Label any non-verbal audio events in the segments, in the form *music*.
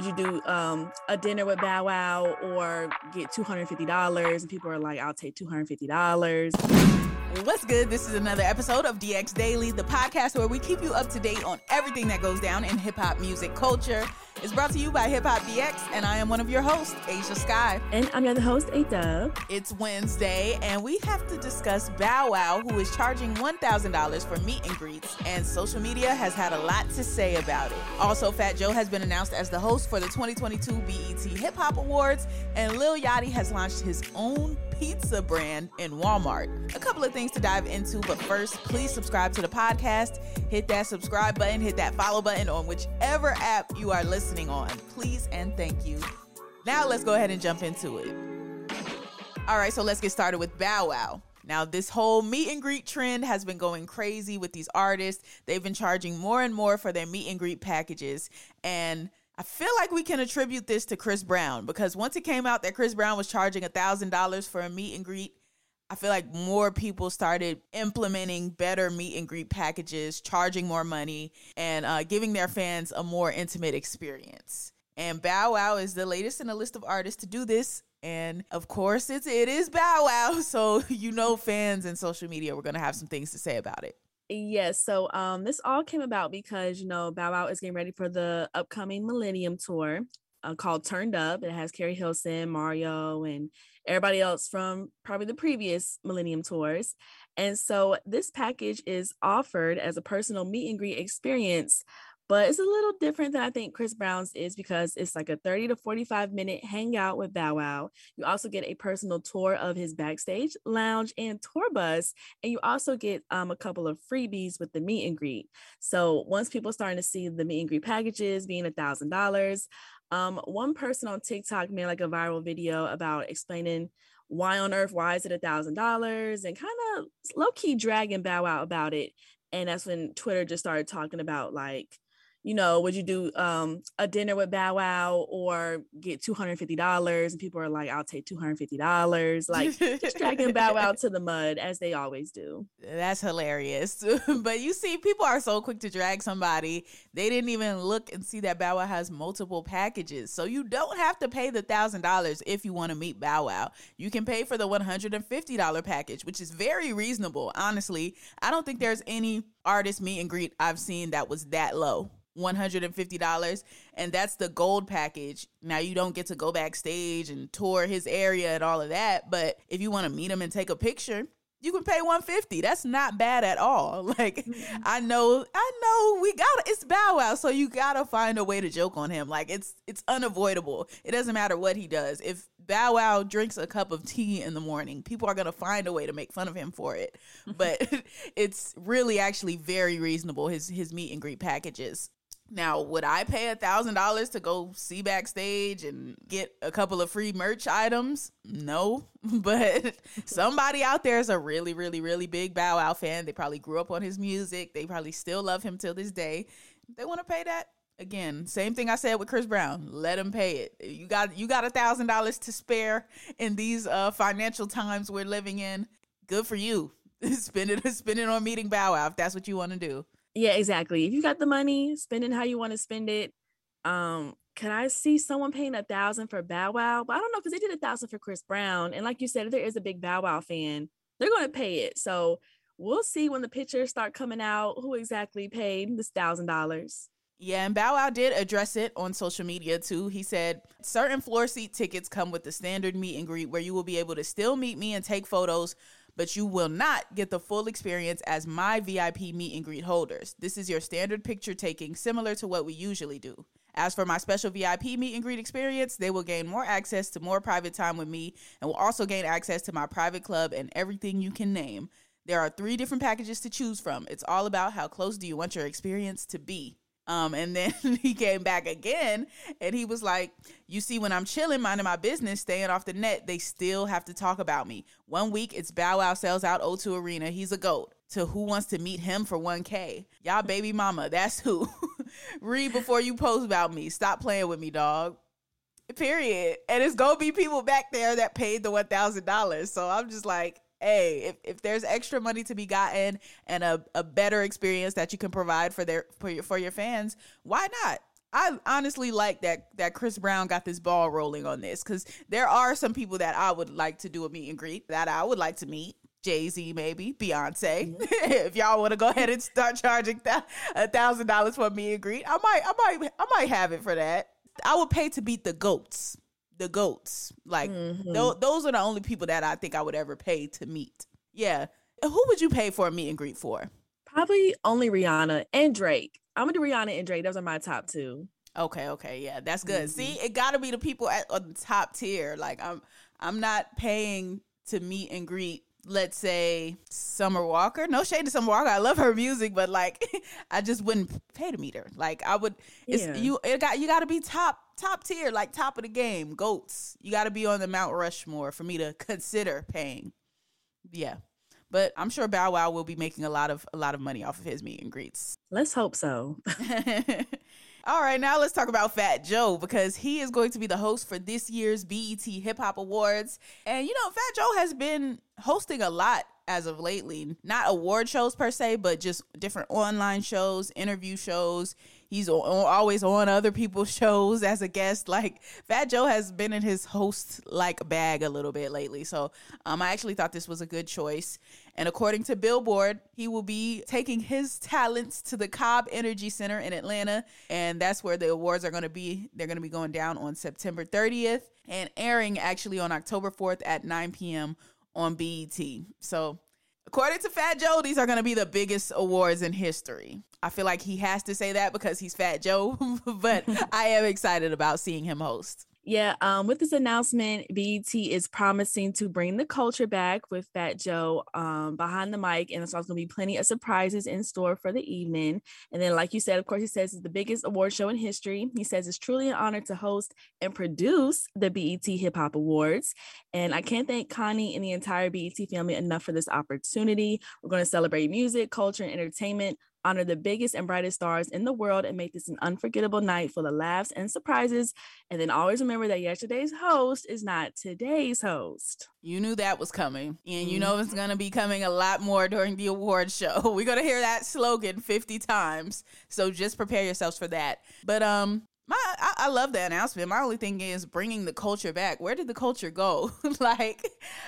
Would you do um, a dinner with Bow Wow or get $250? And people are like, I'll take $250. What's good? This is another episode of DX Daily, the podcast where we keep you up to date on everything that goes down in hip hop music culture. It's brought to you by Hip Hop DX, and I am one of your hosts, Asia Sky. And I'm your other host, A Dub. It's Wednesday, and we have to discuss Bow Wow, who is charging $1,000 for meet and greets, and social media has had a lot to say about it. Also, Fat Joe has been announced as the host for the 2022 BET Hip Hop Awards, and Lil Yachty has launched his own pizza brand in Walmart. A couple of things to dive into, but first, please subscribe to the podcast. Hit that subscribe button, hit that follow button on whichever app you are listening on. Please and thank you. Now, let's go ahead and jump into it. All right, so let's get started with Bow Wow. Now, this whole meet and greet trend has been going crazy with these artists. They've been charging more and more for their meet and greet packages. And I feel like we can attribute this to Chris Brown because once it came out that Chris Brown was charging $1,000 for a meet and greet, I feel like more people started implementing better meet and greet packages, charging more money, and uh, giving their fans a more intimate experience. And Bow Wow is the latest in a list of artists to do this. And of course, it's it is Bow Wow, *laughs* so you know fans and social media were gonna have some things to say about it. Yes. So um this all came about because you know Bow Wow is getting ready for the upcoming Millennium Tour uh, called Turned Up. It has Keri Hilson, Mario, and everybody else from probably the previous Millennium Tours. And so this package is offered as a personal meet and greet experience but it's a little different than I think Chris Brown's is because it's like a 30 to 45 minute hangout with Bow Wow. You also get a personal tour of his backstage lounge and tour bus, and you also get um, a couple of freebies with the meet and greet. So once people starting to see the meet and greet packages being a thousand dollars, um, one person on TikTok made like a viral video about explaining why on earth why is it a thousand dollars and kind of low key dragging Bow Wow about it. And that's when Twitter just started talking about like you know, would you do um, a dinner with Bow Wow or get two hundred fifty dollars? And people are like, "I'll take two hundred fifty dollars." Like just dragging Bow Wow *laughs* to the mud as they always do. That's hilarious. *laughs* but you see, people are so quick to drag somebody. They didn't even look and see that Bow Wow has multiple packages, so you don't have to pay the thousand dollars if you want to meet Bow Wow. You can pay for the one hundred and fifty dollar package, which is very reasonable. Honestly, I don't think there's any artist meet and greet I've seen that was that low. $150 and that's the gold package. Now you don't get to go backstage and tour his area and all of that, but if you want to meet him and take a picture, you can pay 150 that's not bad at all. *laughs* Like mm-hmm. i know i know we got it's bow wow so you gotta find a way to joke on him. Like it's it's unavoidable. It doesn't matter what he does. If bow wow drinks a cup of tea in the morning people are gonna find a way to make fun of him for it. *laughs* But *laughs* it's really actually very reasonable his his meet and greet packages now, would I pay a thousand dollars to go see backstage and get a couple of free merch items? No, *laughs* but somebody out there is a really, really, really big Bow Wow fan. They probably grew up on his music. They probably still love him till this day. They want to pay that. Again, same thing I said with Chris Brown. Let him pay it. You got you got a thousand dollars to spare in these uh, financial times we're living in. Good for you. *laughs* spend it *laughs* spend it on meeting Bow Wow if that's what you want to do. Yeah, exactly. If you got the money, spend it how you want to spend it. Um, can I see someone paying a thousand for Bow Wow? But I don't know because they did a thousand for Chris Brown, and like you said, if there is a big Bow Wow fan, they're going to pay it. So we'll see when the pictures start coming out who exactly paid this thousand dollars. Yeah, and Bow Wow did address it on social media too. He said certain floor seat tickets come with the standard meet and greet where you will be able to still meet me and take photos, but you will not get the full experience as my VIP meet and greet holders. This is your standard picture taking, similar to what we usually do. As for my special VIP meet and greet experience, they will gain more access to more private time with me and will also gain access to my private club and everything you can name. There are three different packages to choose from. It's all about how close do you want your experience to be. Um, and then *laughs* he came back again and he was like, You see, when I'm chilling, minding my business, staying off the net, they still have to talk about me. One week it's Bow Wow sells out O2 Arena. He's a GOAT. To who wants to meet him for 1K? Y'all, baby mama, *laughs* that's who. *laughs* Read before you post about me. Stop playing with me, dog. Period. And it's gonna be people back there that paid the one thousand dollars. So I'm just like, hey, if, if there's extra money to be gotten and a, a better experience that you can provide for their for your for your fans, why not? I honestly like that that Chris Brown got this ball rolling on this because there are some people that I would like to do a meet and greet that I would like to meet. Jay Z, maybe Beyonce. Mm-hmm. *laughs* if y'all want to go ahead and start charging a thousand dollars for a meet and greet, I might, I might, I might have it for that. I would pay to beat the goats. The goats. Like mm-hmm. th- those are the only people that I think I would ever pay to meet. Yeah. Who would you pay for a meet and greet for? Probably only Rihanna and Drake. I'm gonna do Rihanna and Drake. Those are my top two. Okay, okay, yeah, that's good. Mm-hmm. See, it got to be the people at on the top tier. Like I'm, I'm not paying to meet and greet let's say Summer Walker. No shade to Summer Walker. I love her music, but like *laughs* I just wouldn't pay to meet her. Like I would it's yeah. you it got you gotta be top top tier, like top of the game, goats. You gotta be on the Mount Rushmore for me to consider paying. Yeah. But I'm sure Bow Wow will be making a lot of a lot of money off of his meet and greets. Let's hope so. *laughs* All right, now let's talk about Fat Joe because he is going to be the host for this year's BET Hip Hop Awards. And you know, Fat Joe has been hosting a lot as of lately. Not award shows per se, but just different online shows, interview shows. He's always on other people's shows as a guest. Like Fat Joe has been in his host like bag a little bit lately. So um, I actually thought this was a good choice. And according to Billboard, he will be taking his talents to the Cobb Energy Center in Atlanta. And that's where the awards are going to be. They're going to be going down on September 30th and airing actually on October 4th at 9 p.m. on BET. So According to Fat Joe, these are going to be the biggest awards in history. I feel like he has to say that because he's Fat Joe, *laughs* but *laughs* I am excited about seeing him host. Yeah, um, with this announcement, BET is promising to bring the culture back with Fat Joe um, behind the mic, and there's going to be plenty of surprises in store for the evening. And then, like you said, of course, he says it's the biggest award show in history. He says it's truly an honor to host and produce the BET Hip Hop Awards, and I can't thank Connie and the entire BET family enough for this opportunity. We're going to celebrate music, culture, and entertainment honor the biggest and brightest stars in the world and make this an unforgettable night full of laughs and surprises. And then always remember that yesterday's host is not today's host. You knew that was coming. And you know it's going to be coming a lot more during the award show. *laughs* We're going to hear that slogan 50 times. So just prepare yourselves for that. But um my I, I, love the announcement. My only thing is bringing the culture back. Where did the culture go? *laughs* like,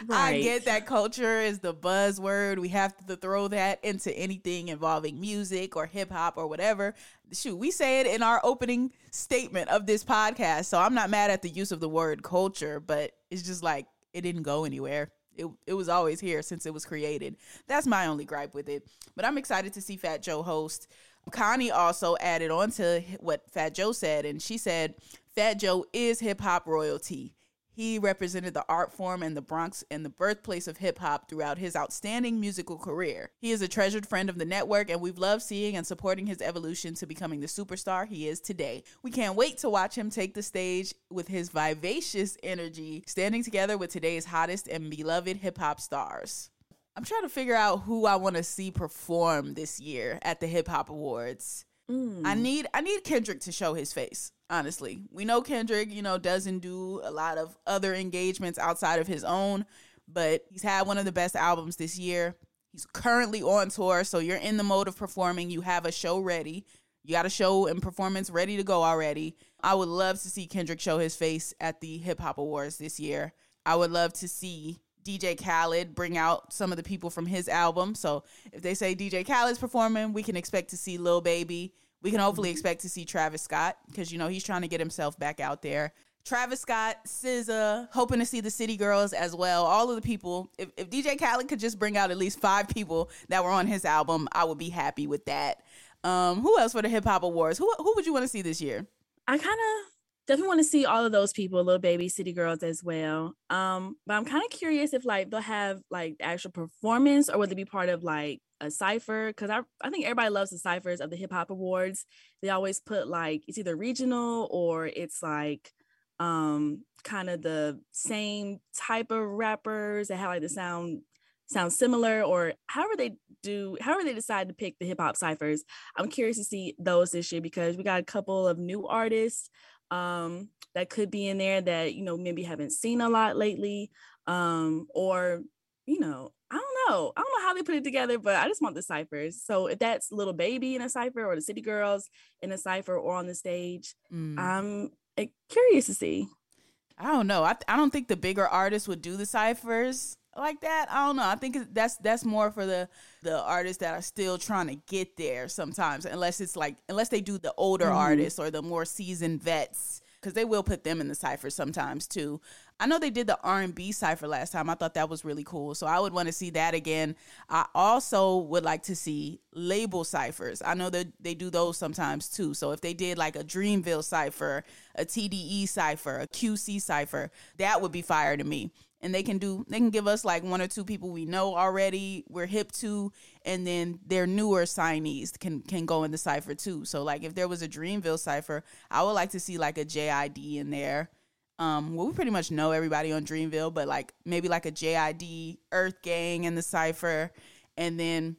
right. I get that culture is the buzzword. We have to throw that into anything involving music or hip hop or whatever. Shoot, we say it in our opening statement of this podcast. So I'm not mad at the use of the word culture, but it's just like it didn't go anywhere. It, it was always here since it was created. That's my only gripe with it. But I'm excited to see Fat Joe host. Connie also added on to what Fat Joe said, and she said, Fat Joe is hip hop royalty. He represented the art form in the Bronx and the birthplace of hip hop throughout his outstanding musical career. He is a treasured friend of the network, and we've loved seeing and supporting his evolution to becoming the superstar he is today. We can't wait to watch him take the stage with his vivacious energy, standing together with today's hottest and beloved hip hop stars. I'm trying to figure out who I want to see perform this year at the Hip Hop Awards. Mm. I need I need Kendrick to show his face. Honestly, we know Kendrick, you know, doesn't do a lot of other engagements outside of his own, but he's had one of the best albums this year. He's currently on tour, so you're in the mode of performing. You have a show ready. You got a show and performance ready to go already. I would love to see Kendrick show his face at the Hip Hop Awards this year. I would love to see DJ Khaled bring out some of the people from his album. So if they say DJ Khaled's performing, we can expect to see Lil Baby. We can hopefully mm-hmm. expect to see Travis Scott because you know he's trying to get himself back out there. Travis Scott, SZA, hoping to see the City Girls as well. All of the people. If, if DJ Khaled could just bring out at least five people that were on his album, I would be happy with that. Um, who else for the Hip Hop Awards? Who who would you want to see this year? I kind of definitely want to see all of those people, Lil Baby, city girls as well. Um, but I'm kind of curious if like they'll have like actual performance or will they be part of like a cipher because I I think everybody loves the ciphers of the hip hop awards. They always put like it's either regional or it's like um kind of the same type of rappers that have like the sound sound similar or however they do however they decide to pick the hip hop ciphers. I'm curious to see those this year because we got a couple of new artists um that could be in there that you know maybe haven't seen a lot lately um or you know I don't know. I don't know how they put it together, but I just want the ciphers. So if that's Lil Baby in a cipher or the city girls in a cipher or on the stage, mm. I'm eh, curious to see. I don't know. I, I don't think the bigger artists would do the ciphers like that. I don't know. I think that's that's more for the the artists that are still trying to get there sometimes unless it's like unless they do the older mm-hmm. artists or the more seasoned vets because they will put them in the cipher sometimes too. I know they did the R and B cipher last time. I thought that was really cool, so I would want to see that again. I also would like to see label ciphers. I know that they do those sometimes too. So if they did like a Dreamville cipher, a TDE cipher, a QC cipher, that would be fire to me and they can do they can give us like one or two people we know already we're hip to and then their newer signees can can go in the cipher too. So like if there was a dreamville cipher i would like to see like a JID in there. Um well we pretty much know everybody on dreamville but like maybe like a JID earth gang in the cipher. And then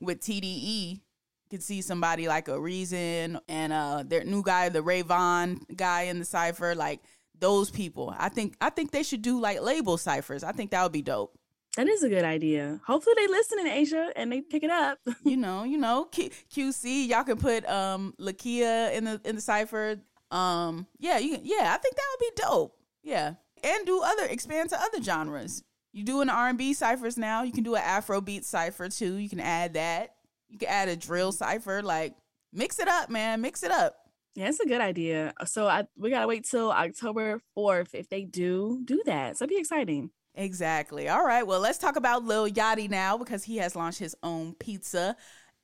with tde could see somebody like a reason and uh their new guy the Ray guy in the cipher. Like those people. I think I think they should do like label ciphers. I think that would be dope. That is a good idea. Hopefully they listen in Asia and they pick it up. *laughs* you know, you know, Q- QC. Y'all can put um Lakeyah in the in the cipher. Um, yeah, you yeah. I think that would be dope. Yeah, and do other expand to other genres. You do an R and B ciphers now. You can do an Afrobeat cipher too. You can add that. You can add a drill cipher. Like mix it up, man. Mix it up. Yeah, it's a good idea. Uh, so I we gotta wait till October fourth if they do do that. So it'd be exciting. Exactly. All right. Well, let's talk about Lil Yachty now because he has launched his own pizza,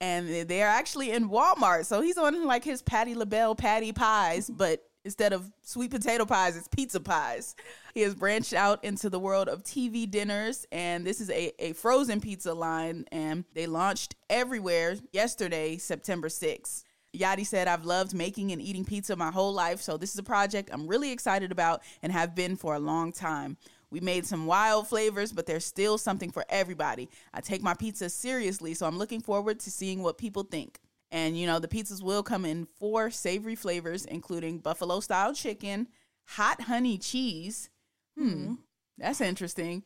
and they're actually in Walmart. So he's on like his Patty LaBelle patty pies, but instead of sweet potato pies, it's pizza pies. He has branched out into the world of TV dinners, and this is a, a frozen pizza line, and they launched everywhere yesterday, September 6th. Yachty said, I've loved making and eating pizza my whole life, so this is a project I'm really excited about and have been for a long time. We made some wild flavors, but there's still something for everybody. I take my pizza seriously, so I'm looking forward to seeing what people think. And you know, the pizzas will come in four savory flavors, including buffalo style chicken, hot honey cheese. Hmm, that's interesting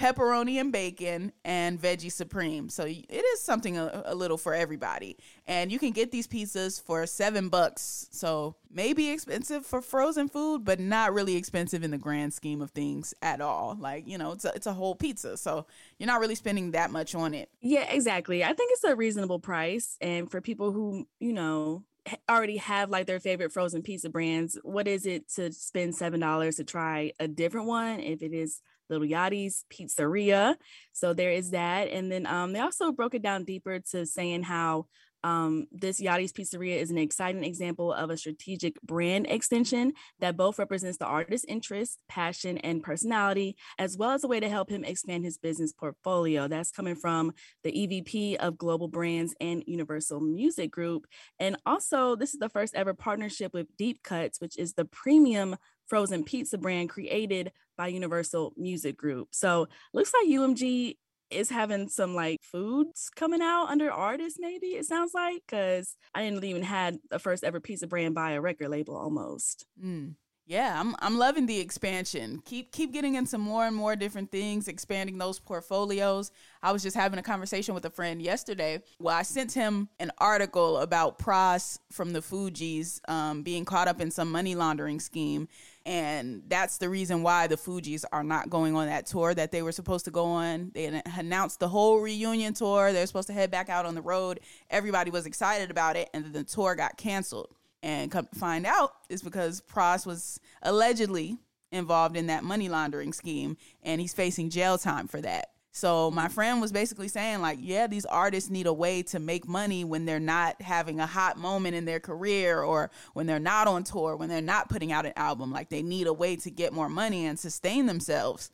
pepperoni and bacon and veggie supreme. So it is something a, a, little for everybody. And you can get these pizzas for seven bucks. So maybe expensive for frozen food but not really expensive in the grand scheme of things at all. Like you know it's a, it's a whole pizza so you're not really spending that much on it. Yeah exactly. I think it's a reasonable price. And for people who you know already have like their favorite frozen pizza brands what is it to spend seven dollars to try a different one if it is Lil Yachty's Pizzeria. So there is that. And then um, they also broke it down deeper to saying how um, this Yachty's Pizzeria is an exciting example of a strategic brand extension that both represents the artist's interest, passion, and personality, as well as a way to help him expand his business portfolio. That's coming from the EVP of Global Brands and Universal Music Group. And also, this is the first ever partnership with Deep Cuts, which is the premium frozen pizza brand created by Universal Music Group. So looks like UMG is having some like foods coming out under artists, maybe it sounds like, because I didn't even had the first ever pizza brand by a record label almost. Mm. Yeah, I'm I'm loving the expansion. Keep keep getting into more and more different things, expanding those portfolios. I was just having a conversation with a friend yesterday. Well, I sent him an article about Pras from the Fugees um, being caught up in some money laundering scheme, and that's the reason why the Fugees are not going on that tour that they were supposed to go on. They announced the whole reunion tour. They're supposed to head back out on the road. Everybody was excited about it, and then the tour got canceled. And come to find out, it's because Pras was allegedly involved in that money laundering scheme, and he's facing jail time for that. So my mm-hmm. friend was basically saying like, yeah, these artists need a way to make money when they're not having a hot moment in their career or when they're not on tour, when they're not putting out an album. Like they need a way to get more money and sustain themselves.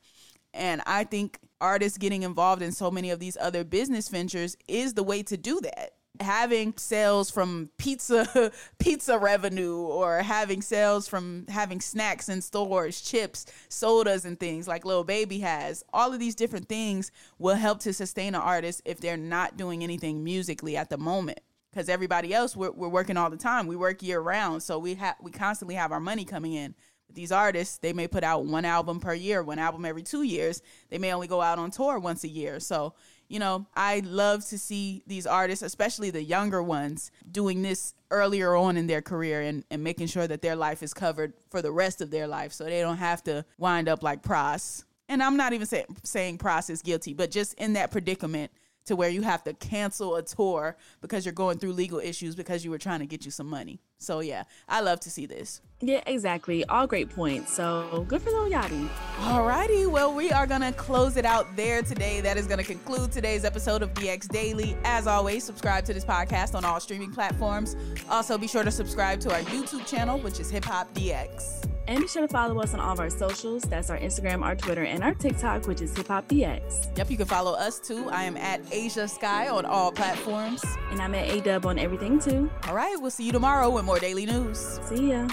And I think artists getting involved in so many of these other business ventures is the way to do that having sales from pizza *laughs* pizza revenue or having sales from having snacks in stores chips sodas and things like Lil Baby has all of these different things will help to sustain an artist if they're not doing anything musically at the moment. Because everybody else we're, we're working all the time. We work year round. So we have we constantly have our money coming in. But these artists they may put out one album per year one album every two years. They may only go out on tour once a year. So you know i love to see these artists especially the younger ones doing this earlier on in their career and, and making sure that their life is covered for the rest of their life so they don't have to wind up like Pras. and i'm not even say, saying Pras is guilty but just in that predicament to where you have to cancel a tour because you're going through legal issues because you were trying to get you some money. So yeah, I love to see this. Yeah, exactly. All great points. So good for Lil Yachty. Alrighty, well we are gonna close it out there today. That is gonna conclude today's episode of DX Daily. As always, subscribe to this podcast on all streaming platforms. Also, be sure to subscribe to our YouTube channel, which is Hip Hop DX. And be sure to follow us on all of our socials. That's our Instagram, our Twitter, and our TikTok, which is Hip Hop DX. Yep, you can follow us too. I am at Asia Sky on all platforms. And I'm at A Dub on everything too. All right, we'll see you tomorrow with more daily news. See ya.